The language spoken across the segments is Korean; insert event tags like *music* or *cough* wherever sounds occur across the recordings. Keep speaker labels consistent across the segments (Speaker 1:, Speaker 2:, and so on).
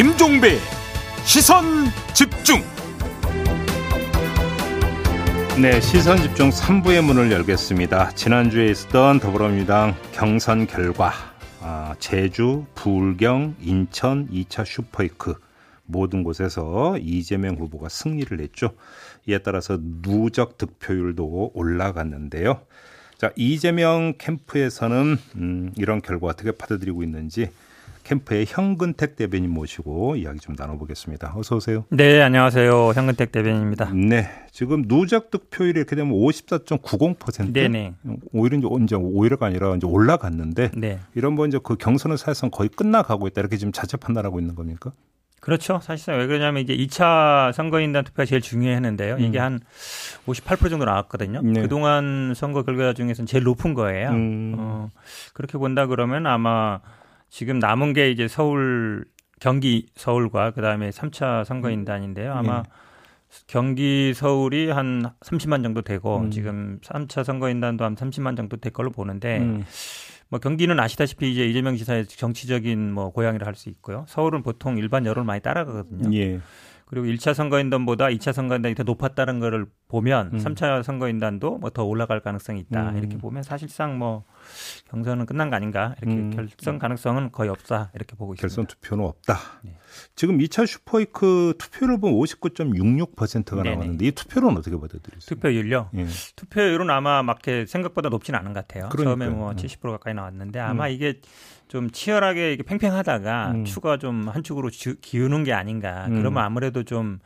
Speaker 1: 김종배 시선 집중
Speaker 2: 네, 시선 집중 3부의 문을 열겠습니다. 지난주에 있었던 더불어민주당 경선 결과 아, 제주, 부경 인천 2차 슈퍼이크 모든 곳에서 이재명 후보가 승리를 했죠. 이에 따라서 누적 득표율도 올라갔는데요. 자, 이재명 캠프에서는 음, 이런 결과 어떻게 받아들이고 있는지 캠프의 현근택 대변인 모시고 이야기 좀 나눠보겠습니다. 어서 오세요.
Speaker 3: 네, 안녕하세요. 현근택 대변인입니다.
Speaker 2: 네, 지금 누적 득표율이 이렇게 되면 54.90%.
Speaker 3: 네네.
Speaker 2: 오히려 이제, 오히려가 아니라 이제 올라갔는데
Speaker 3: 네.
Speaker 2: 이런 뭐 이제 그 경선은 사실상 거의 끝나가고 있다 이렇게 지금 자체 판단하고 있는 겁니까?
Speaker 3: 그렇죠. 사실상 왜 그러냐면 이제 2차 선거인단 투표가 제일 중요했는데요. 이게
Speaker 2: 음.
Speaker 3: 한58% 정도 나왔거든요.
Speaker 2: 네.
Speaker 3: 그동안 선거 결과 중에서는 제일 높은 거예요.
Speaker 2: 음.
Speaker 3: 어, 그렇게 본다 그러면 아마 지금 남은 게 이제 서울 경기 서울과 그다음에 3차 선거인단인데요. 아마
Speaker 2: 예.
Speaker 3: 경기 서울이 한 30만 정도 되고
Speaker 2: 음.
Speaker 3: 지금 3차 선거인단도 한 30만 정도 될 걸로 보는데
Speaker 2: 음.
Speaker 3: 뭐 경기는 아시다시피 이제 이재명 지사의 정치적인 뭐 고향이라 할 수 있고요. 서울은 보통 일반 여론을 많이 따라가거든요.
Speaker 2: 예.
Speaker 3: 그리고 1차 선거인단보다 2차 선거인단이 더 높았다는 거를 보면
Speaker 2: 음.
Speaker 3: 3차 선거인단도 뭐 더 올라갈 가능성이 있다.
Speaker 2: 음.
Speaker 3: 이렇게 보면 사실상 뭐 경선은 끝난 거 아닌가. 이렇게
Speaker 2: 음.
Speaker 3: 결선 가능성은 거의 없다. 이렇게 보고 있습니다.
Speaker 2: 결선 투표는 없다.
Speaker 3: 네.
Speaker 2: 지금 2차 슈퍼이크 투표를 보면 59.66%가
Speaker 3: 네네.
Speaker 2: 나왔는데 이 투표는 어떻게 받아들이세요?
Speaker 3: 투표율요.
Speaker 2: 예.
Speaker 3: 투표율은 아마 막 이렇게 생각보다 높지는 않은 것 같아요. 처음에
Speaker 2: 그러니까요.
Speaker 3: 뭐
Speaker 2: 음.
Speaker 3: 70% 가까이 나왔는데 아마 이게 좀 치열하게 이게 팽팽하다가
Speaker 2: 음.
Speaker 3: 추가 좀 한쪽으로 주- 기우는 게 아닌가.
Speaker 2: 음.
Speaker 3: 그러면 아무래도 좀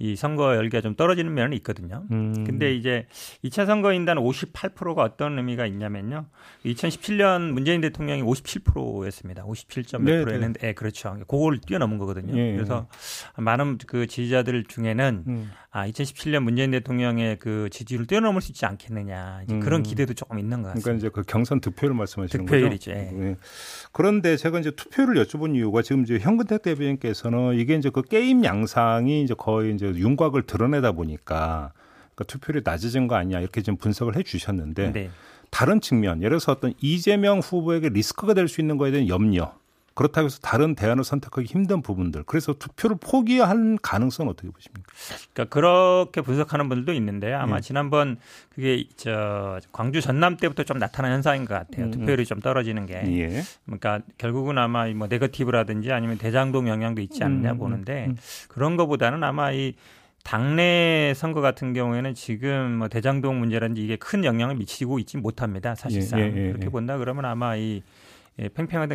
Speaker 3: 이 선거 열기가 좀 떨어지는 면은 있거든요.
Speaker 2: 음.
Speaker 3: 근데 이제 2차 선거인단 58%가 어떤 의미가 있냐면요. 2017년 문재인 대통령이 57%였습니다. 57.몇
Speaker 2: 네,
Speaker 3: 프로였는데, 예, 그렇죠. 그걸 뛰어넘은 거거든요.
Speaker 2: 예, 예.
Speaker 3: 그래서 많은 그 지지자들 중에는
Speaker 2: 음.
Speaker 3: 아, 2017년 문재인 대통령의 그 지지율을 뛰어넘을 수 있지 않겠느냐. 이제
Speaker 2: 음.
Speaker 3: 그런 기대도 조금 있는 것
Speaker 2: 그러니까
Speaker 3: 같습니다.
Speaker 2: 이제 그 경선 득표율 말씀하시는
Speaker 3: 득표율이죠.
Speaker 2: 거죠?
Speaker 3: 예.
Speaker 2: 예. 그런데 제가 이제 투표를 여쭤본 이유가 지금 이제 현근택 대변인께서는 이게 이제 그 게임 양상이 이제 거의 이제 윤곽을 드러내다 보니까 그러니까 투표율이 낮아진 거 아니냐 이렇게 좀 분석을 해 주셨는데
Speaker 3: 네.
Speaker 2: 다른 측면 예를 들어서 어떤 이재명 후보에게 리스크가 될 수 있는 거에 대한 염려 그렇다고 해서 다른 대안을 선택하기 힘든 부분들 그래서 투표를 포기한 가능성은 어떻게 보십니까?
Speaker 3: 그러니까 그렇게 분석하는 분들도 있는데 아마
Speaker 2: 예.
Speaker 3: 지난번 그게 저 광주 전남 때부터 좀 나타난 현상인 것 같아요.
Speaker 2: 음,
Speaker 3: 투표율이 좀 떨어지는 게.
Speaker 2: 예.
Speaker 3: 그러니까 결국은 아마 이뭐 네거티브라든지 아니면 대장동 영향도 있지 않느냐
Speaker 2: 음,
Speaker 3: 보는데
Speaker 2: 음.
Speaker 3: 그런 거보다는 아마 이 당내 선거 같은 경우에는 지금 뭐 대장동 문제라든지 이게 큰 영향을 미치고 있지 못합니다. 사실상
Speaker 2: 예, 예, 예,
Speaker 3: 그렇게
Speaker 2: 예.
Speaker 3: 본다 그러면 아마 이 예, 팽팽한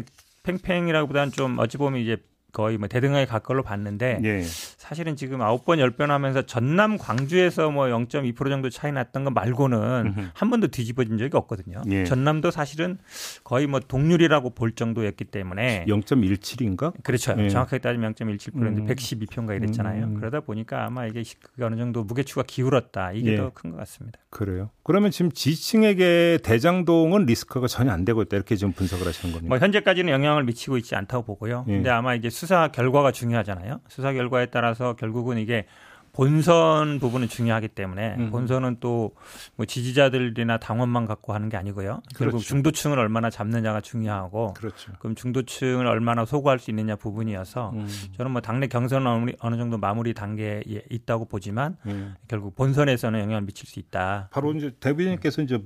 Speaker 3: 팽팽이라기보다는 좀 어찌 보면 이제 거의 뭐 대등하게 갈 걸로 봤는데
Speaker 2: 예.
Speaker 3: 사실은 지금 아홉 번 열 번 하면서 전남 광주에서 뭐 0.2% 정도 차이 났던 거 말고는
Speaker 2: 음흠.
Speaker 3: 한 번도 뒤집어진 적이 없거든요.
Speaker 2: 예.
Speaker 3: 전남도 사실은 거의 뭐 동률이라고 볼 정도였기 때문에
Speaker 2: 0.17인가?
Speaker 3: 그렇죠.
Speaker 2: 예.
Speaker 3: 정확하게 따지면 0.17%인데
Speaker 2: 음.
Speaker 3: 112표인가 이랬잖아요.
Speaker 2: 음.
Speaker 3: 그러다 보니까 아마 이게 어느 정도 무게추가 기울었다. 이게
Speaker 2: 예.
Speaker 3: 더큰 것 같습니다.
Speaker 2: 그래요. 그러면 지금 지층에게 대장동은 리스크가 전혀 안 되고 있다 이렇게 지금 분석을 하시는 겁니까?
Speaker 3: 뭐 현재까지는 영향을 미치고 있지 않다고 보고요.
Speaker 2: 예.
Speaker 3: 근데 아마 이제 수사 결과가 중요하잖아요. 수사 결과에 따라서 결국은 이게 본선 부분은 중요하기 때문에
Speaker 2: 음.
Speaker 3: 본선은 또 뭐 지지자들이나 당원만 갖고 하는 게 아니고요.
Speaker 2: 그렇죠.
Speaker 3: 중도층을 얼마나 잡느냐가 중요하고
Speaker 2: 그렇죠.
Speaker 3: 그럼 중도층을 얼마나 소구할 수 있느냐 부분이어서
Speaker 2: 음.
Speaker 3: 저는 뭐 당내 경선은 어느, 정도 마무리 단계에 있다고 보지만
Speaker 2: 예.
Speaker 3: 결국 본선에서는 영향을 미칠 수 있다.
Speaker 2: 바로 이제 대변인께서 이제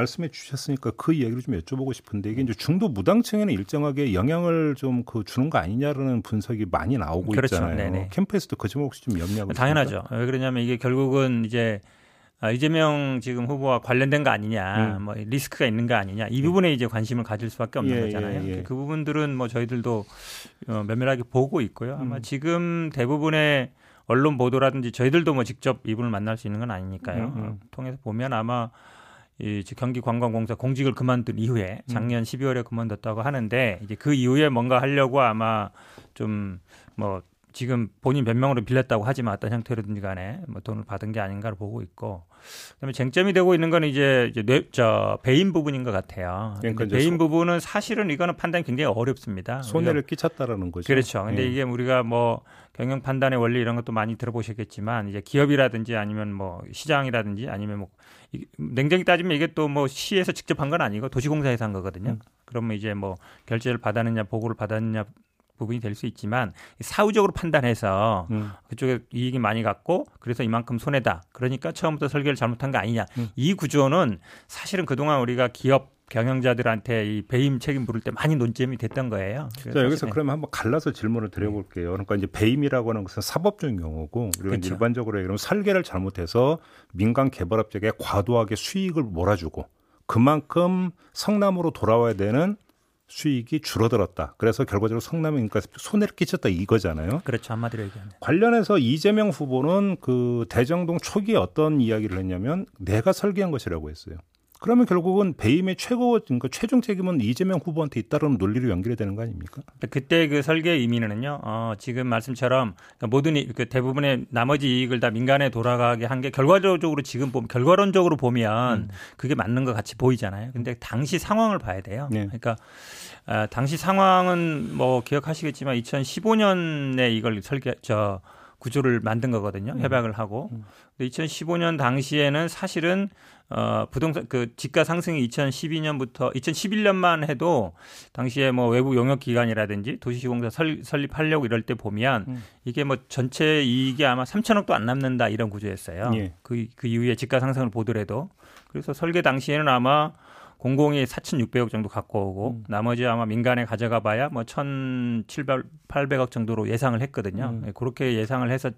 Speaker 2: 말씀해 주셨으니까 그 이야기를 좀 여쭤보고 싶은데 이게 이제 중도 무당층에는 일정하게 영향을 좀 그 주는 거 아니냐라는 분석이 많이 나오고
Speaker 3: 그렇죠.
Speaker 2: 있잖아요.
Speaker 3: 네네.
Speaker 2: 캠프에서도 그 점을 혹시 좀 염려하고
Speaker 3: 당연하죠. 왜 그러냐면 이게 결국은 이제 아, 이재명 지금 후보와 관련된 거 아니냐,
Speaker 2: 음.
Speaker 3: 뭐 리스크가 있는 거 아니냐 이 부분에 이제 관심을 가질 수밖에 없는
Speaker 2: 예,
Speaker 3: 거잖아요.
Speaker 2: 예, 예.
Speaker 3: 그 부분들은 뭐 저희들도 어, 면밀하게 보고 있고요. 아마
Speaker 2: 음.
Speaker 3: 지금 대부분의 언론 보도라든지 저희들도 뭐 직접 이분을 만날 수 있는 건 아니니까요.
Speaker 2: 음, 음.
Speaker 3: 어, 통해서 보면 아마 이 경기관광공사 공직을 그만둔 이후에
Speaker 2: 음.
Speaker 3: 작년 12월에 그만뒀다고 하는데 이제 그 이후에 뭔가 하려고 아마 좀 뭐 지금 본인 변명으로 빌렸다고 하지만 어떤 형태로든지 간에 뭐 돈을 받은 게 아닌가를 보고 있고 그다음에 쟁점이 되고 있는 거는 이제 이제 뇌, 저 배임 부분인 것 같아요.
Speaker 2: 그러니까
Speaker 3: 배임
Speaker 2: 소-
Speaker 3: 부분은 사실은 이거는 판단이 굉장히 어렵습니다.
Speaker 2: 손해를 끼쳤다라는 거죠.
Speaker 3: 그렇죠. 근데
Speaker 2: 예.
Speaker 3: 이게 우리가 뭐 경영 판단의 원리 이런 것도 많이 들어보셨겠지만 이제 기업이라든지 아니면 뭐 시장이라든지 아니면 뭐 이- 냉정히 따지면 이게 또 뭐 시에서 직접 한 건 아니고 도시공사에서 한 거거든요.
Speaker 2: 음.
Speaker 3: 그러면 이제 뭐 결제를 받았느냐 보고를 받았느냐 부분이 될 수 있지만 사후적으로 판단해서 음. 그쪽에 이익이 많이 갔고 그래서 이만큼 손해다. 그러니까 처음부터 설계를 잘못한 거 아니냐. 음. 이 구조는 사실은 그동안 우리가 기업 경영자들한테 이 배임 책임 물을 때 많이 논점이 됐던 거예요.
Speaker 2: 자, 여기서 그러면 한번 갈라서 질문을 드려볼게요. 그러니까 이제 배임이라고 하는 것은 사법적인 경우고 우리가 그렇죠. 일반적으로 그러면 설계를 잘못해서 민간 개발업체에 과도하게 수익을 몰아주고 그만큼 성남으로 돌아와야 되는 수익이 줄어들었다. 그래서 결과적으로 성남에 그러니까 손해를 끼쳤다 이거잖아요.
Speaker 3: 그렇죠. 한마디로 얘기하면.
Speaker 2: 관련해서 이재명 후보는 그 대정동 초기에 어떤 이야기를 했냐면 내가 설계한 것이라고 했어요. 그러면 결국은 배임의 최고 그러니까 최종 책임은 이재명 후보한테 있다는 논리로 연결이 되는 거 아닙니까?
Speaker 3: 그때 그 설계 의미는요. 어, 지금 말씀처럼 그러니까 모든 이, 그 대부분의 나머지 이익을 다 민간에 돌아가게 한 게 결과적으로 지금 보면 결과론적으로 보면 음. 그게 맞는 것 같이 보이잖아요. 근데 당시 상황을 봐야 돼요. 네. 그러니까 아, 당시 상황은 뭐 기억하시겠지만 2015년에 이걸 설계 저 구조를 만든 거거든요. 음. 협약을 하고. 음. 근데 2015년 당시에는 사실은 어, 부동산 그 지가 상승이 2012년부터 2011년만 해도 당시에 뭐 외부 용역 기관이라든지 도시시공사 설, 설립 하려고 이럴 때 보면 음. 이게 뭐 전체 이익이 아마 3천억도 안 남는다 이런 구조였어요. 예. 그, 그 이후에 지가 상승을 보더라도 그래서 설계 당시에는 아마 공공이 4,600억 정도 갖고 오고 음. 나머지 아마 민간에 가져가 봐야 뭐 1,700, 800억 정도로 예상을 했거든요. 음. 네, 그렇게 예상을 해서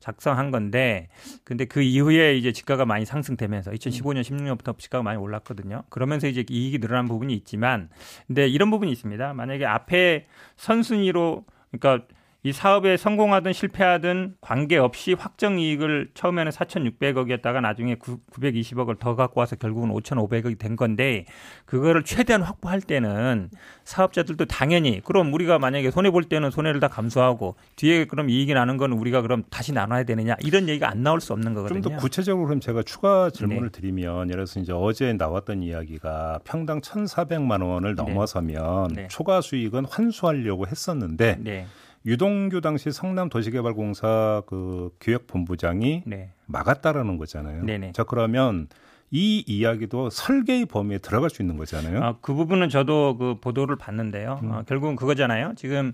Speaker 3: 작성한 건데 근데 그 이후에 이제 지가가 많이 상승되면서 2015년, 16년부터 지가가 많이 올랐거든요. 그러면서 이제 이익이 늘어난 부분이 있지만 근데 이런 부분이 있습니다. 만약에 앞에 선순위로 그러니까 이 사업에 성공하든 실패하든 관계없이 확정 이익을 처음에는 4,600억이었다가 나중에 9, 920억을 더 갖고 와서 결국은 5,500억이 된 건데 그거를 최대한 확보할 때는 사업자들도 당연히 그럼 우리가 만약에 손해 볼 때는 손해를 다 감수하고 뒤에 그럼 이익이 나는 건 우리가 그럼 다시 나눠야 되느냐 이런 얘기가 안 나올 수 없는 거거든요.
Speaker 2: 좀 더 구체적으로 그럼 제가 추가 질문을 네. 드리면 예를 들어서 이제 어제 나왔던 이야기가 평당 1,400만 원을 네. 넘어서면 네. 초과 수익은 환수하려고 했었는데 네. 유동규 당시 성남 도시개발공사 그 기획본부장이 네. 막았다라는 거잖아요. 네네. 자 그러면 이 이야기도 설계의 범위에 들어갈 수 있는 거잖아요.
Speaker 3: 아, 그 부분은 저도 그 보도를 봤는데요. 음. 어, 결국은 그거잖아요. 지금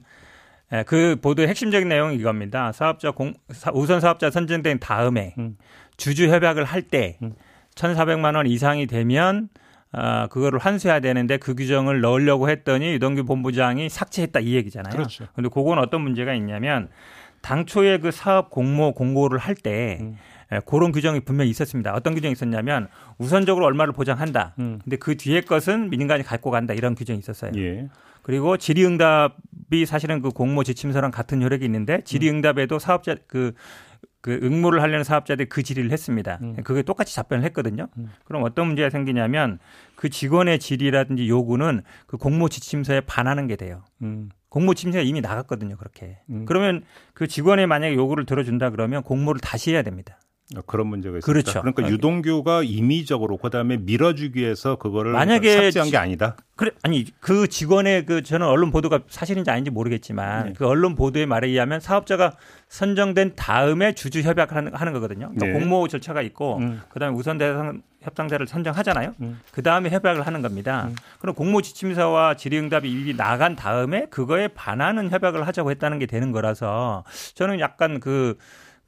Speaker 3: 예, 그 보도의 핵심적인 내용이 이겁니다. 사업자 공, 우선 사업자 선정된 다음에 음. 주주 협약을 할때 음. 1,400만 원 이상이 되면 아, 그거를 환수해야 되는데 그 규정을 넣으려고 했더니 유동규 본부장이 삭제했다 이 얘기잖아요. 그렇죠. 근데 그건 어떤 문제가 있냐면 당초에 그 사업 공모 공고를 할때 음. 예, 그런 규정이 분명히 있었습니다. 어떤 규정이 있었냐면 우선적으로 얼마를 보장한다. 음. 근데 그 뒤에 것은 민간이 갖고 간다 이런 규정이 있었어요. 예. 그리고 질의응답이 사실은 그 공모 지침서랑 같은 효력이 있는데 질의응답에도 사업자 그 그 응모를 하려는 사업자들이 그 질의를 했습니다. 음. 그게 똑같이 답변을 했거든요. 음. 그럼 어떤 문제가 생기냐면 그 직원의 질의라든지 요구는 그 공모 지침서에 반하는 게 돼요. 음. 공모 지침서가 이미 나갔거든요. 그렇게. 음. 그러면 그 직원의 만약에 요구를 들어준다 그러면 공모를 다시 해야 됩니다.
Speaker 2: 아, 그런 문제가 있습니다.
Speaker 3: 그렇죠.
Speaker 2: 그러니까 유동규가 임의적으로 그다음에 밀어주기 위해서 그거를 만약에 삭제한 게 아니다.
Speaker 3: 그래 아니 그 직원의 그 저는 언론 보도가 사실인지 아닌지 모르겠지만 네. 그 언론 보도의 말에 의하면 사업자가 선정된 다음에 주주 협약을 하는, 하는 거거든요. 그러니까 네. 공모 절차가 있고 음. 그다음에 우선 대상 협상자를 선정하잖아요. 음. 그다음에 협약을 하는 겁니다. 음. 그럼 공모 지침서와 질의응답이 이미 나간 다음에 그거에 반하는 협약을 하자고 했다는 게 되는 거라서 저는 약간 그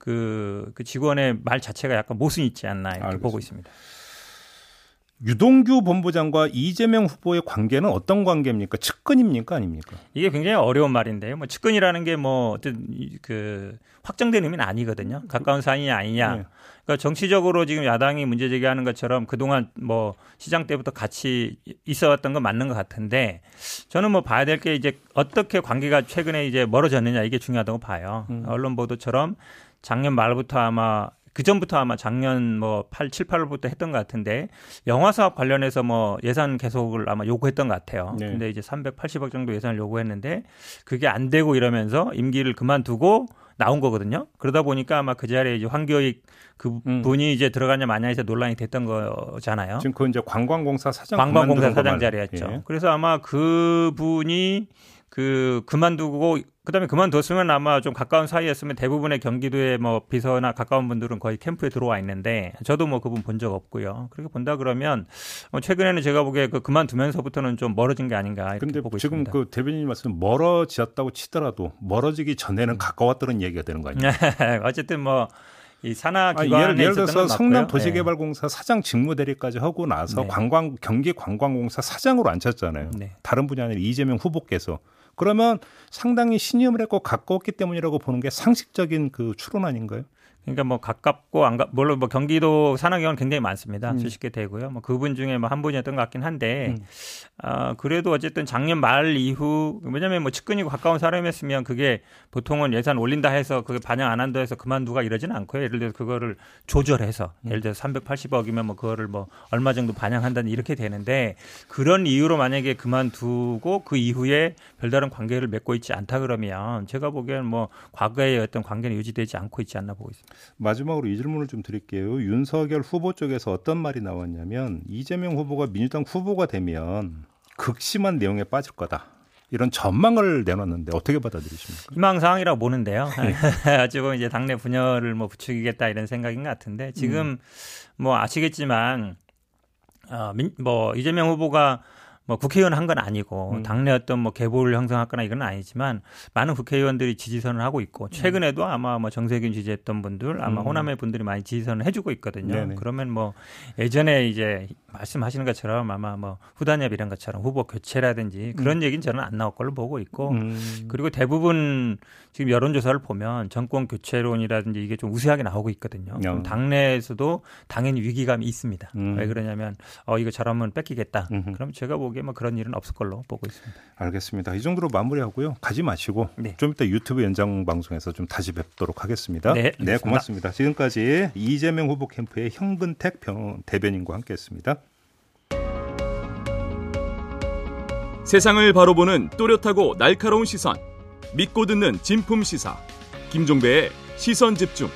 Speaker 3: 그, 그 직원의 말 자체가 약간 모순이 있지 않나 이렇게 알겠습니다. 보고 있습니다.
Speaker 2: 유동규 본부장과 이재명 후보의 관계는 어떤 관계입니까? 측근입니까? 아닙니까?
Speaker 3: 이게 굉장히 어려운 말인데요. 뭐 측근이라는 게 뭐 어떤 그 확정된 의미는 아니거든요. 가까운 사이냐 아니냐. 네. 그러니까 정치적으로 지금 야당이 문제 제기하는 것처럼 그동안 뭐 시장 때부터 같이 있어 왔던 건 맞는 것 같은데 저는 뭐 봐야 될 게 이제 어떻게 관계가 최근에 이제 멀어졌느냐 이게 중요하다고 봐요. 음. 언론 보도처럼 작년 말부터 아마 그 전부터 아마 작년 뭐 8, 7, 8월부터 했던 것 같은데 영화 사업 관련해서 뭐 예산 계속을 아마 요구했던 것 같아요. 네. 근데 이제 380억 정도 예산을 요구했는데 그게 안 되고 이러면서 임기를 그만두고 나온 거거든요. 그러다 보니까 아마 그 자리에 이제 황교익 그 음. 분이 이제 들어가냐 마냐 해서 논란이 됐던 거잖아요.
Speaker 2: 지금 그 이제 관광공사 사장
Speaker 3: 관광공사 사장 자리였죠. 예. 그래서 아마 그 분이 그 그만두고 그다음에 그만뒀으면 아마 좀 가까운 사이였으면 대부분의 경기도에 뭐 비서나 가까운 분들은 거의 캠프에 들어와 있는데 저도 뭐 그분 본 적 없고요. 그렇게 본다 그러면 뭐 최근에는 제가 보기에 그 그만두면서부터는 좀 멀어진 게 아닌가 이렇게
Speaker 2: 근데
Speaker 3: 보고
Speaker 2: 지금
Speaker 3: 있습니다.
Speaker 2: 그 대변인 말씀 멀어지었다고 치더라도 멀어지기 전에는 가까웠다는 얘기가 되는 거 아니에요? *laughs*
Speaker 3: 어쨌든 뭐이 산하 기관에
Speaker 2: 예를, 예를
Speaker 3: 있었던
Speaker 2: 들어서
Speaker 3: 건
Speaker 2: 성남.
Speaker 3: 예.
Speaker 2: 도시개발공사 사장 직무대리까지 하고 나서
Speaker 3: 네.
Speaker 2: 관광 경기 관광공사 사장으로 앉혔잖아요.
Speaker 3: 네.
Speaker 2: 다른 분이 아니라 이재명 후보께서 그러면 상당히 신임을 했고 가까웠기 때문이라고 보는 게 상식적인 그 추론 아닌가요?
Speaker 3: 그러니까 뭐 가깝고 안 가, 물론 뭐 경기도 산하기관 굉장히 많습니다.
Speaker 2: 음.
Speaker 3: 수십 개 되고요. 뭐 그분 중에 뭐 한 분이었던 것 같긴 한데,
Speaker 2: 음.
Speaker 3: 아 그래도 어쨌든 작년 말 이후 왜냐하면 뭐 측근이고 가까운 사람이었으면 그게 보통은 예산 올린다 해서 그게 반영 안 한다 해서 그만두가 이러지는 않고요. 예를 들어서 그거를 조절해서
Speaker 2: 음.
Speaker 3: 예를 들어서 380억이면 뭐 그거를 뭐 얼마 정도 반영한다는 이렇게 되는데 그런 이유로 만약에 그만두고 그 이후에 별다른 관계를 맺고 있지 않다 그러면 제가 보기에는 뭐 과거의 어떤 관계는 유지되지 않고 있지 않나 보고 있습니다.
Speaker 2: 마지막으로 이 질문을 좀 드릴게요. 윤석열 후보 쪽에서 어떤 말이 나왔냐면 이재명 후보가 민주당 후보가 되면 극심한 내용에 빠질 거다. 이런 전망을 내놨는데 어떻게 받아들이십니까?
Speaker 3: 희망사항이라고 보는데요. *laughs* 어찌 보면 이제 당내 분열을 뭐 부추기겠다 이런 생각인 것 같은데 지금 뭐 아시겠지만 어, 민, 뭐 이재명 후보가 뭐 국회의원 한 건 아니고
Speaker 2: 음.
Speaker 3: 당내 어떤 뭐 계보를 형성하거나 이건 아니지만 많은 국회의원들이 지지선을 하고 있고 최근에도 아마 뭐 정세균 지지했던 분들 아마
Speaker 2: 음.
Speaker 3: 호남의 분들이 많이 지지선을 해주고 있거든요.
Speaker 2: 네네.
Speaker 3: 그러면 뭐 예전에 이제 말씀하시는 것처럼 아마 뭐 후단협 이런 것처럼 후보 교체라든지 그런 얘기는 저는 안 나올 걸로 보고 있고
Speaker 2: 음.
Speaker 3: 그리고 대부분 지금 여론조사를 보면 정권 교체론이라든지 이게 좀 우세하게 나오고 있거든요.
Speaker 2: 어.
Speaker 3: 당내에서도 당연히 위기감이 있습니다.
Speaker 2: 음.
Speaker 3: 왜 그러냐면 어 이거 잘하면 뺏기겠다.
Speaker 2: 음흠.
Speaker 3: 그럼 제가 보기 에 뭐 그런 일은 없을 걸로 보고 있습니다.
Speaker 2: 알겠습니다. 이 정도로 마무리하고요. 가지 마시고
Speaker 3: 네.
Speaker 2: 좀 이따 유튜브 연장 방송에서 좀 다시 뵙도록 하겠습니다.
Speaker 3: 네, 알겠습니다.
Speaker 2: 고맙습니다. 지금까지 이재명 후보 캠프의 현근택 병, 대변인과 함께했습니다.
Speaker 1: 세상을 바로 보는 또렷하고 날카로운 시선. 믿고 듣는 진품 시사. 김종배의 시선 집중.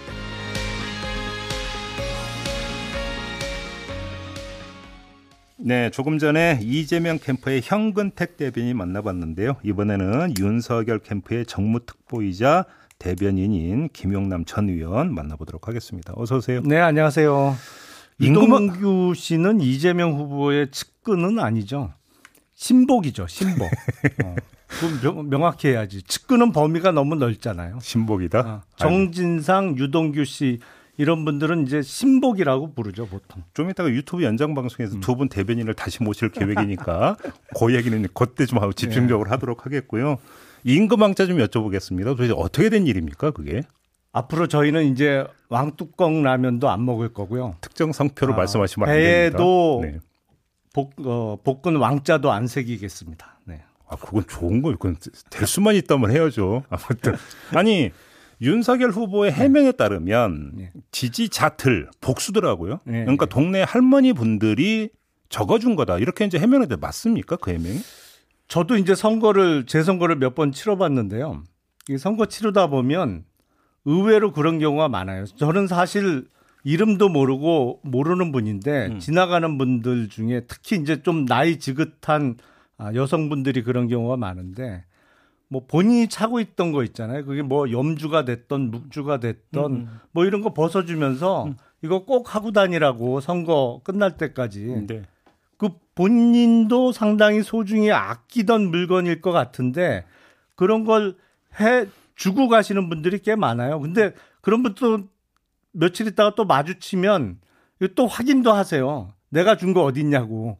Speaker 2: 네, 조금 전에 이재명 캠프의 현근택 대변인 만나봤는데요. 이번에는 윤석열 캠프의 정무특보이자 대변인인 김용남 전 의원 만나보도록 하겠습니다. 어서 오세요.
Speaker 4: 네, 안녕하세요. 이동규 씨는 이재명 후보의 측근은 아니죠. 신복이죠, 신복. *laughs* 어, 그건 명, 명확히 해야지. 측근은 범위가 너무 넓잖아요.
Speaker 2: 신복이다.
Speaker 4: 어, 정진상, 유동규 씨 이런 분들은 이제 신복이라고 부르죠, 보통.
Speaker 2: 좀 이따가 유튜브 연장 방송에서
Speaker 4: 음.
Speaker 2: 두분 대변인을 다시 모실 계획이니까 *laughs* 그 얘기는 그때 좀 하고 집중적으로 하도록 하겠고요. 임금왕자 좀 여쭤보겠습니다. 도대체 어떻게 된 일입니까, 그게?
Speaker 4: 앞으로 저희는 이제 왕뚜껑 라면도 안 먹을 거고요.
Speaker 2: 특정 성표로
Speaker 4: 아,
Speaker 2: 말씀하시면 안 됩니다.
Speaker 4: 배에도
Speaker 2: 네.
Speaker 4: 복, 어, 복근 왕자도 안 새기겠습니다. 네.
Speaker 2: 아, 그건 좋은 거예요. 그건 될 수만 있다면 해야죠. 아무튼. 아니, 윤석열 후보의 해명에 따르면
Speaker 4: 네.
Speaker 2: 지지자들, 복수더라고요.
Speaker 4: 네.
Speaker 2: 그러니까 동네 할머니 분들이 적어준 거다. 이렇게 이제 해명했는데 맞습니까? 그 해명이?
Speaker 4: 저도 이제 선거를 재선거를 몇 번 치러봤는데요. 이 선거 치르다 보면 의외로 그런 경우가 많아요. 저는 사실 이름도 모르고 모르는 분인데
Speaker 2: 음.
Speaker 4: 지나가는 분들 중에 특히 이제 좀 나이 지긋한 아, 여성분들이 그런 경우가 많은데 뭐 본인이 차고 있던 거 있잖아요. 그게 뭐 염주가 됐던 묵주가 됐던
Speaker 2: 음.
Speaker 4: 뭐 이런 거 벗어주면서 이거 꼭 하고 다니라고 선거 끝날 때까지
Speaker 2: 네.
Speaker 4: 그 본인도 상당히 소중히 아끼던 물건일 것 같은데 그런 걸 해 주고 가시는 분들이 꽤 많아요. 근데 그런 분도 며칠 있다가 또 마주치면 이거 또 확인도 하세요. 내가 준 거 어딨냐고.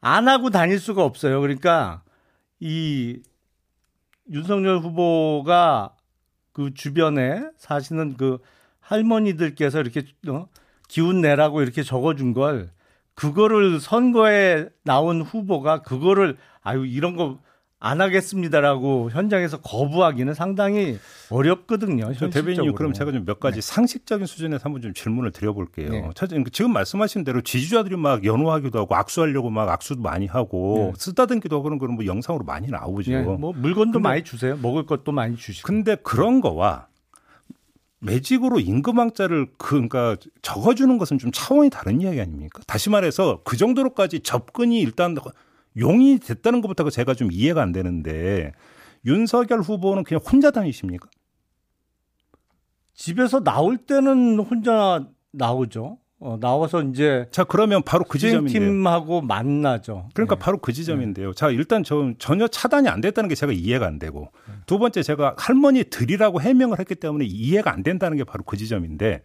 Speaker 4: 안 하고 다닐 수가 없어요. 그러니까 이 윤석열 후보가 그 주변에 사시는 그 할머니들께서 이렇게 어? 기운 내라고 이렇게 적어준 걸 그거를 선거에 나온 후보가 그거를 아유 이런 거 안 하겠습니다라고 현장에서 거부하기는 상당히 어렵거든요.
Speaker 2: 저 대변인
Speaker 4: 현실적으로.
Speaker 2: 그럼 제가 좀 몇 가지 상식적인 수준에서 한번 좀 질문을 드려볼게요.
Speaker 4: 네.
Speaker 2: 첫, 지금 말씀하신 대로 지지자들이 막 연호하기도 하고 악수하려고 막 악수도 많이 하고
Speaker 4: 네.
Speaker 2: 쓰다듬기도 하고 그런 거는 뭐 영상으로 많이 나오죠.
Speaker 4: 예, 뭐 물건도
Speaker 2: 근데-
Speaker 4: 많이 주세요. 먹을 것도 많이 주시고.
Speaker 2: 근데 그런 거와 매직으로 임금왕자를 그, 그러니까 적어주는 것은 좀 차원이 다른 이야기 아닙니까? 다시 말해서 그 정도로까지 접근이 일단 용이 됐다는 것부터가 제가 좀 이해가 안 되는데 윤석열 후보는 그냥 혼자 다니십니까?
Speaker 4: 집에서 나올 때는 혼자 나오죠. 어, 나와서 이제
Speaker 2: 자 그러면 바로 그 지점인데요.
Speaker 4: 팀하고 만나죠.
Speaker 2: 그러니까
Speaker 4: 네.
Speaker 2: 바로 그 지점인데요. 자 일단 저 전혀 차단이 안 됐다는 게 제가 이해가 안 되고 두 번째 제가 할머니 들이라고 해명을 했기 때문에 이해가 안 된다는 게 바로 그 지점인데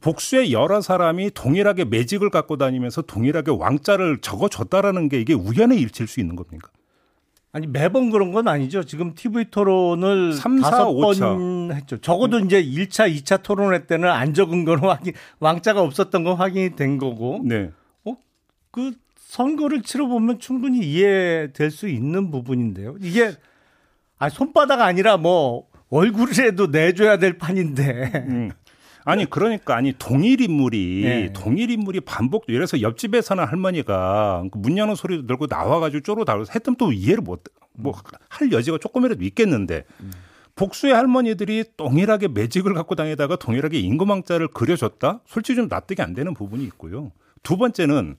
Speaker 2: 복수의 여러 사람이 동일하게 매직을 갖고 다니면서 동일하게 왕자를 적어줬다라는 게 이게 우연의 일치일 수 있는 겁니까?
Speaker 4: 아니 매번 그런 건 아니죠. 지금 TV 토론을
Speaker 2: 삼, 사,
Speaker 4: 다섯
Speaker 2: 오 차.
Speaker 4: 번 했죠. 적어도 이제 1차, 2차 토론회 때는 안 적은 건 확인, 왕자가 없었던 건 확인이 된 거고
Speaker 2: 네.
Speaker 4: 그 선거를 치러 보면 충분히 이해될 수 있는 부분인데요. 이게 아 손바닥 아니라 뭐 얼굴이라도 내줘야 될 판인데
Speaker 2: 음. 아니 그러니까 아니 동일 인물이
Speaker 4: 네.
Speaker 2: 동일 인물이 반복 예를 들어서 옆집에 사는 할머니가 그문 여는 소리도 들고 나와가지고 쪼로 다뤄서 했던 또 이해를 못 뭐 할 여지가 조금이라도 있겠는데 복수의 할머니들이 동일하게 매직을 갖고 다니다가 동일하게 임금왕자를 그려줬다 솔직히 좀 납득이 안 되는 부분이 있고요 두 번째는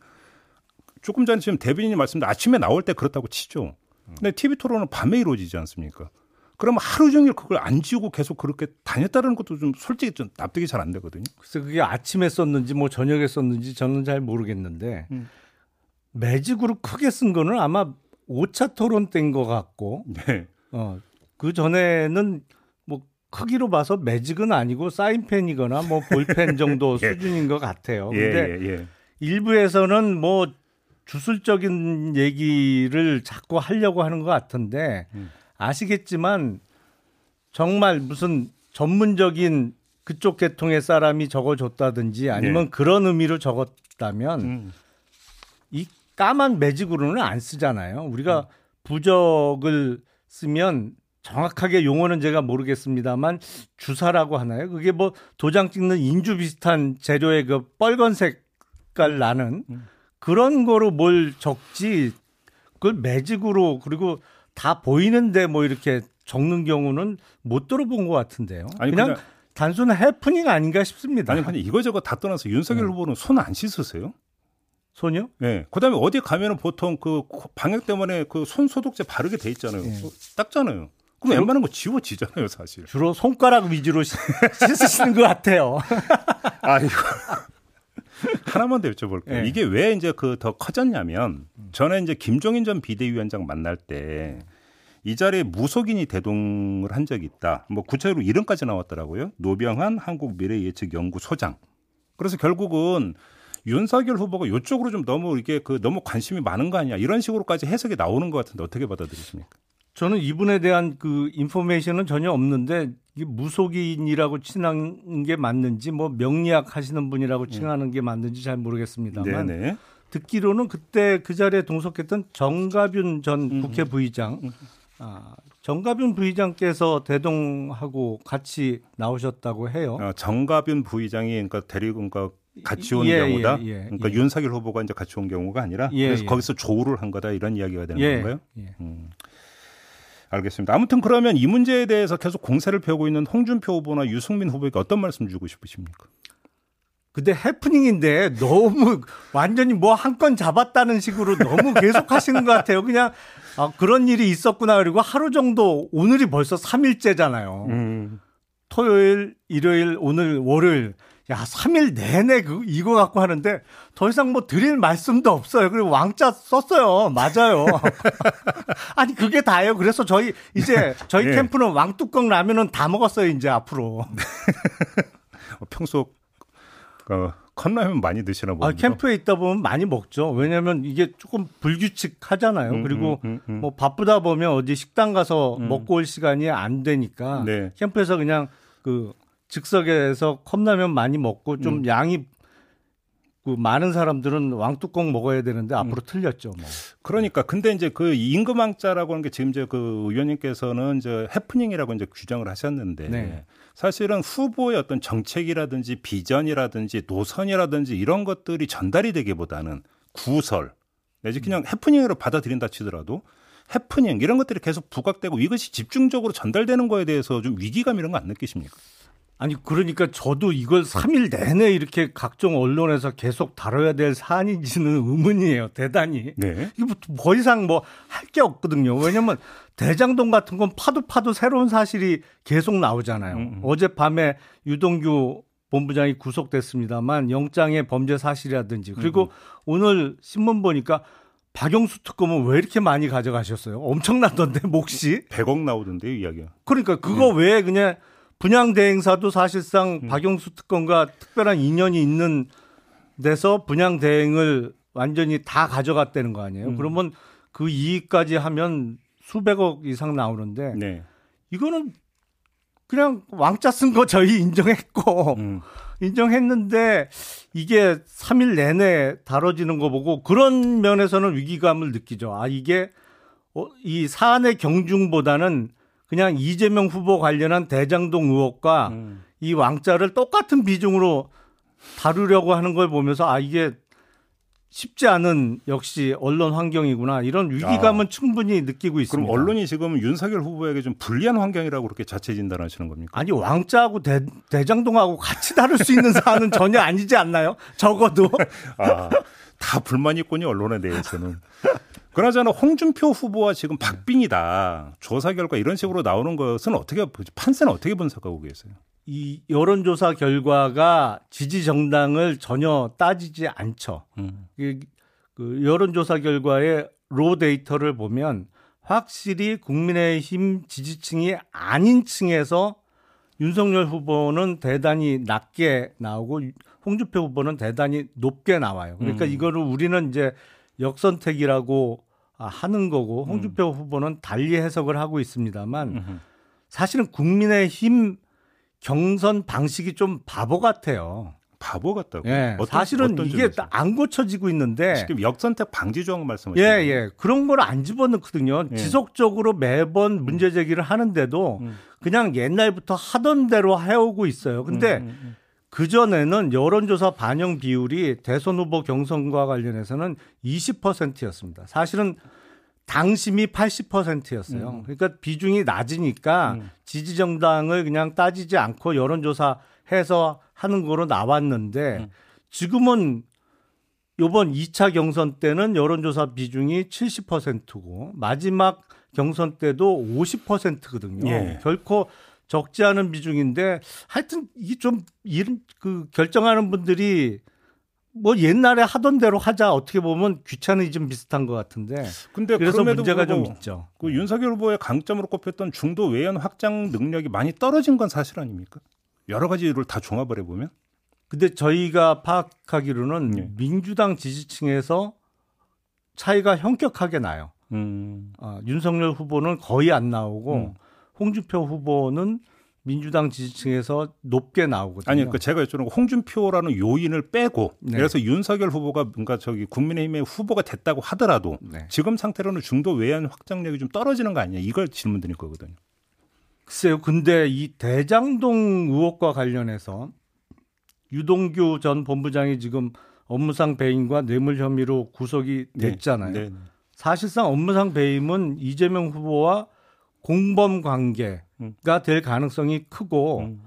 Speaker 2: 조금 전에 지금 대변인이 말씀드린 아침에 나올 때 그렇다고 치죠 근데 TV 토론은 밤에 이루어지지 않습니까? 그러면 하루 종일 그걸 안 지우고 계속 그렇게 다녔다는 것도 좀 솔직히 좀 납득이 잘 안 되거든요.
Speaker 4: 그래서 그게 아침에 썼는지 뭐 저녁에 썼는지 저는 잘 모르겠는데
Speaker 2: 음.
Speaker 4: 매직으로 크게 쓴 거는 아마 5차 토론 때인 것 같고
Speaker 2: 네.
Speaker 4: 어, 그 전에는 뭐 크기로 봐서 매직은 아니고 사인펜이거나 뭐 볼펜 정도 *laughs*
Speaker 2: 예.
Speaker 4: 수준인 것 같아요.
Speaker 2: 예,
Speaker 4: 근데
Speaker 2: 예, 예.
Speaker 4: 일부에서는 뭐 주술적인 얘기를 자꾸 하려고 하는 것 같은데
Speaker 2: 음.
Speaker 4: 아시겠지만 정말 무슨 전문적인 그쪽 계통의 사람이 적어줬다든지 아니면
Speaker 2: 네.
Speaker 4: 그런 의미로 적었다면
Speaker 2: 음.
Speaker 4: 이 까만 매직으로는 안 쓰잖아요. 우리가 부적을 쓰면 정확하게 용어는 제가 모르겠습니다만 주사라고 하나요? 그게 뭐 도장 찍는 인주 비슷한 재료의 그 빨간 색 깔 나는 그런 거로 뭘 적지 그걸 매직으로 그리고 다 보이는데 뭐 이렇게 적는 경우는 못 들어본 것 같은데요.
Speaker 2: 아니,
Speaker 4: 그냥
Speaker 2: 그냥-
Speaker 4: 단순한 해프닝 아닌가 싶습니다.
Speaker 2: 아니 근데 이거저거 다 떠나서 윤석열
Speaker 4: 네.
Speaker 2: 후보는 손 안 씻으세요?
Speaker 4: 소녀?
Speaker 2: 네. 그다음에 어디 가면은 보통 그 방역 때문에 그 손 소독제 바르게 돼 있잖아요.
Speaker 4: 예.
Speaker 2: 그거 닦잖아요. 그럼 웬만한 거 지워지잖아요, 사실.
Speaker 4: 주로 손가락 위주로 씻- *laughs* 씻으시는 것 같아요. *laughs*
Speaker 2: 아 이거 *laughs* 하나만 더 여쭤볼게요.
Speaker 4: 예.
Speaker 2: 이게 왜 이제 그 더 커졌냐면 전에 이제 김종인 전 비대위원장 만날 때 이 자리에 무속인이 대동을 한 적이 있다. 뭐 구체적으로 이름까지 나왔더라고요. 노병한 한국 미래 예측 연구소장. 그래서 결국은 윤석열 후보가 이쪽으로 좀 너무 이게 그 너무 관심이 많은 거 아니야 이런 식으로까지 해석이 나오는 것 같은데 어떻게 받아들이십니까?
Speaker 4: 저는 이분에 대한 그 인포메이션은 전혀 없는데 이게 무속인이라고 칭하는 게 맞는지 뭐 명리학 하시는 분이라고 칭하는 게 맞는지 잘 모르겠습니다만
Speaker 2: 네네.
Speaker 4: 듣기로는 그때 그 자리에 동석했던 정가균 전
Speaker 2: 음.
Speaker 4: 국회 부의장 아, 정가균 부의장께서 대동하고 같이 나오셨다고 해요.
Speaker 2: 어, 정가빈 부의장이 그러니까 데리고 그러니까 같이 온
Speaker 4: 예,
Speaker 2: 경우다.
Speaker 4: 예, 예,
Speaker 2: 그러니까
Speaker 4: 예.
Speaker 2: 윤석열 후보가 이제 같이 온 경우가 아니라
Speaker 4: 예,
Speaker 2: 그래서
Speaker 4: 예.
Speaker 2: 거기서 조우를 한 거다 이런 이야기가 되는
Speaker 4: 예,
Speaker 2: 건가요?
Speaker 4: 예.
Speaker 2: 음. 알겠습니다. 아무튼 그러면 이 문제에 대해서 계속 공세를 펴고 있는 홍준표 후보나 유승민 후보에게 어떤 말씀 주고 싶으십니까?
Speaker 4: 근데 해프닝인데 너무 완전히 뭐 한 건 잡았다는 식으로 너무 계속 하시는 것 같아요. 그냥 아, 그런 일이 있었구나. 그리고 하루 정도 오늘이 벌써 3일째잖아요.
Speaker 2: 음.
Speaker 4: 토요일, 일요일, 오늘 월요일. 야, 3일 내내 그, 이거 갖고 하는데 더 이상 뭐 드릴 말씀도 없어요. 그리고 왕자 썼어요. 맞아요. *laughs* 아니, 그게 다예요. 그래서 저희, 이제 저희
Speaker 2: 예.
Speaker 4: 캠프는 왕뚜껑 라면은 다 먹었어요. 이제 앞으로.
Speaker 2: 어, 평소 어, 컵라면 많이 드시나 봅니다.
Speaker 4: 아, 캠프에 있다 보면 많이 먹죠. 왜냐하면 이게 조금 불규칙하잖아요.
Speaker 2: 음,
Speaker 4: 그리고
Speaker 2: 음, 음, 음.
Speaker 4: 뭐 바쁘다 보면 어디 식당 가서 먹고 올 시간이 안 되니까
Speaker 2: 네.
Speaker 4: 캠프에서 그냥 그 즉석에서 컵라면 많이 먹고
Speaker 2: 음.
Speaker 4: 좀 양이 그 많은 사람들은 왕뚜껑 먹어야 되는데 앞으로 틀렸죠. 뭐.
Speaker 2: 그러니까 근데 이제 그 임금왕자라고 하는 게 지금 이제 그 의원님께서는 이제 해프닝이라고 이제 규정을 하셨는데
Speaker 4: 네.
Speaker 2: 사실은 후보의 어떤 정책이라든지 비전이라든지 노선이라든지 이런 것들이 전달이 되기보다는 구설 내지 그냥 해프닝으로 받아들인다 치더라도 해프닝 이런 것들이 계속 부각되고 이것이 집중적으로 전달되는 거에 대해서 좀 위기감 이런 거 안 느끼십니까?
Speaker 4: 아니 그러니까 저도 이걸 3일 내내 이렇게 각종 언론에서 계속 다뤄야 될 사안인지는 *laughs* 의문이에요. 대단히.
Speaker 2: 네.
Speaker 4: 이거 뭐 이상 뭐 할 게 없거든요. 왜냐면 대장동 같은 건 파도 파도 새로운 사실이 계속 나오잖아요.
Speaker 2: 음.
Speaker 4: 어젯밤에 유동규 본부장이 구속됐습니다만 영장의 범죄 사실이라든지 그리고
Speaker 2: 음.
Speaker 4: 오늘 신문 보니까 박영수 특검은 왜 이렇게 많이 가져가셨어요? 엄청나던데 몫이.
Speaker 2: 100억 나오던데요, 이야기가.
Speaker 4: 그러니까 그거
Speaker 2: 네.
Speaker 4: 외에 그냥 분양 대행사도 사실상
Speaker 2: 음.
Speaker 4: 박영수 특검과 특별한 인연이 있는 데서 분양 대행을 완전히 다 가져갔다는 거 아니에요?
Speaker 2: 음.
Speaker 4: 그러면 그 이익까지 하면 수백억 이상 나오는데
Speaker 2: 네.
Speaker 4: 이거는 그냥 왕자 쓴 거 저희 인정했고
Speaker 2: 음. *laughs*
Speaker 4: 인정했는데 이게 3일 내내 다뤄지는 거 보고 그런 면에서는 위기감을 느끼죠. 아 이게 어, 이 사안의 경중보다는 그냥 이재명 후보 관련한 대장동 의혹과
Speaker 2: 음.
Speaker 4: 이 왕자를 똑같은 비중으로 다루려고 하는 걸 보면서 아 이게 쉽지 않은 역시 언론 환경이구나 이런 위기감은 충분히 느끼고
Speaker 2: 그럼
Speaker 4: 있습니다.
Speaker 2: 언론이 지금 윤석열 후보에게 좀 불리한 환경이라고 그렇게 자체 진단하시는 겁니까?
Speaker 4: 아니 왕자하고 대, 대장동하고 같이 다룰 수 있는 사안은 전혀 아니지 않나요? 적어도 *laughs*
Speaker 2: 아, 다 불만이 있군요, 언론에 대해서는. 그나저나 홍준표 후보와 지금 박빙이다. 조사 결과 이런 식으로 나오는 것은 어떻게, 판세는 어떻게 분석하고 계세요?
Speaker 4: 이 여론조사 결과가 지지 정당을 전혀 따지지 않죠.
Speaker 2: 음.
Speaker 4: 그, 그 여론조사 결과의 로 데이터를 보면 확실히 국민의힘 지지층이 아닌 층에서 윤석열 후보는 대단히 낮게 나오고 홍준표 후보는 대단히 높게 나와요. 그러니까
Speaker 2: 음.
Speaker 4: 이거를 우리는 이제 역선택이라고 하는 거고 홍준표 후보는 달리 해석을 하고 있습니다만
Speaker 2: 음흠.
Speaker 4: 사실은 국민의힘 경선 방식이 좀 바보 같아요.
Speaker 2: 바보 같다고.
Speaker 4: 예,
Speaker 2: 어떤-
Speaker 4: 사실은
Speaker 2: 어떤
Speaker 4: 이게? 안 고쳐지고 있는데
Speaker 2: 지금 역선택 방지 조항 말씀하시는
Speaker 4: 예?
Speaker 2: 예.
Speaker 4: 그런 걸 안 집어넣거든요.
Speaker 2: 예.
Speaker 4: 지속적으로 매번 문제 제기를 하는데도
Speaker 2: 음.
Speaker 4: 그냥 옛날부터 하던 대로 해오고 있어요. 근데
Speaker 2: 음, 음, 음.
Speaker 4: 그전에는 여론조사 반영 비율이 대선 후보 경선과 관련해서는 20%였습니다. 사실은 당심이 80%였어요.
Speaker 2: 음.
Speaker 4: 그러니까 비중이 낮으니까
Speaker 2: 음.
Speaker 4: 지지 정당을 그냥 따지지 않고 여론조사 해서 하는 거로 나왔는데
Speaker 2: 음.
Speaker 4: 지금은 요번 2차 경선 때는 여론조사 비중이 70%고 마지막 경선 때도 50%거든요.
Speaker 2: 예.
Speaker 4: 결코 적지 않은 비중인데 하여튼 이게 좀 이런 그 결정하는 분들이 뭐 옛날에 하던 대로 하자 어떻게 보면 귀차니즘 비슷한 것 같은데
Speaker 2: 근데
Speaker 4: 그래서 문제가 좀 있죠.
Speaker 2: 그 윤석열 후보의 강점으로 꼽혔던 중도 외연 확장 능력이 많이 떨어진 건 사실 아닙니까? 여러 가지를 다 종합을 해보면
Speaker 4: 근데 저희가 파악하기로는
Speaker 2: 예.
Speaker 4: 민주당 지지층에서 차이가 현격하게 나요.
Speaker 2: 음.
Speaker 4: 아, 윤석열 후보는 거의 안 나오고
Speaker 2: 음.
Speaker 4: 홍준표 후보는 민주당 지지층에서 높게 나오거든요.
Speaker 2: 아니, 그 제가 여쭤는 건 홍준표라는 요인을 빼고
Speaker 4: 네.
Speaker 2: 그래서 윤석열 후보가 뭔가 저기 국민의힘의 후보가 됐다고 하더라도
Speaker 4: 네.
Speaker 2: 지금 상태로는 중도 외연 확장력이 좀 떨어지는 거 아니냐 이걸 질문 드릴 거거든요.
Speaker 4: 글쎄요. 근데 이 대장동 의혹과 관련해서 유동규 전 본부장이 지금 업무상 배임과 뇌물 혐의로 구속이
Speaker 2: 네.
Speaker 4: 됐잖아요.
Speaker 2: 네.
Speaker 4: 사실상 업무상 배임은 이재명 후보와 공범 관계가
Speaker 2: 음.
Speaker 4: 될 가능성이 크고
Speaker 2: 음.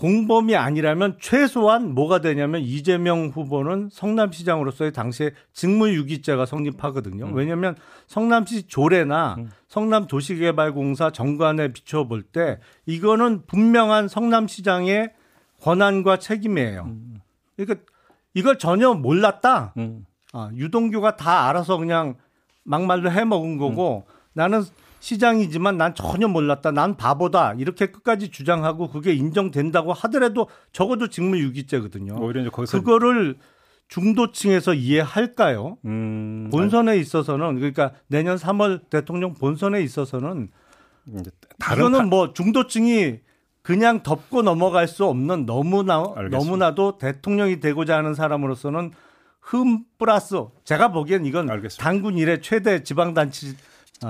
Speaker 4: 공범이 아니라면 최소한 뭐가 되냐면 이재명 후보는 성남시장으로서의 당시에 직무유기죄가 성립하거든요.
Speaker 2: 음.
Speaker 4: 왜냐하면 성남시 조례나
Speaker 2: 음.
Speaker 4: 성남도시개발공사 정관에 비춰볼 때 이거는 분명한 성남시장의 권한과 책임이에요.
Speaker 2: 음.
Speaker 4: 그러니까 이걸 전혀 몰랐다.
Speaker 2: 음.
Speaker 4: 아, 유동규가 다 알아서 그냥 막말로 해먹은 거고 나는 시장이지만 난 전혀 몰랐다. 난 바보다. 이렇게 끝까지 주장하고 그게 인정된다고 하더라도 적어도 직무유기죄거든요.
Speaker 2: 오히려 이제 거기서
Speaker 4: 그거를 중도층에서 이해할까요?
Speaker 2: 음,
Speaker 4: 본선에 있어서는 그러니까 내년 3월 대통령 본선에 있어서는
Speaker 2: 다른
Speaker 4: 이거는
Speaker 2: 파-
Speaker 4: 뭐 중도층이 그냥 덮고 넘어갈 수 없는 너무나
Speaker 2: 알겠습니다.
Speaker 4: 너무나도 대통령이 되고자 하는 사람으로서는 흠 플러스 제가 보기엔 이건
Speaker 2: 알겠습니다.
Speaker 4: 당군 이래 최대 지방 단체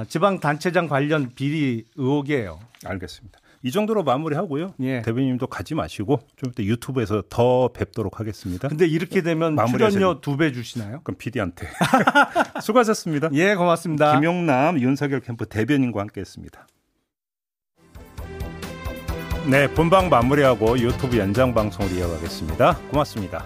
Speaker 4: 지방 단체장 관련 비리 의혹이에요.
Speaker 2: 알겠습니다. 이 정도로 마무리하고요.
Speaker 4: 예.
Speaker 2: 대변인님도 가지 마시고 좀 이따 유튜브에서 더 뵙도록 하겠습니다.
Speaker 4: 근데 이렇게 되면
Speaker 2: 마무리하셔야
Speaker 4: 출연료 두 배 주시나요?
Speaker 2: 그럼 PD한테 *laughs* 수고하셨습니다.
Speaker 4: 예, 고맙습니다.
Speaker 2: 김용남 윤석열 캠프 대변인과 함께했습니다. 네, 본방 마무리하고 유튜브 연장 방송을 이어가겠습니다. 고맙습니다.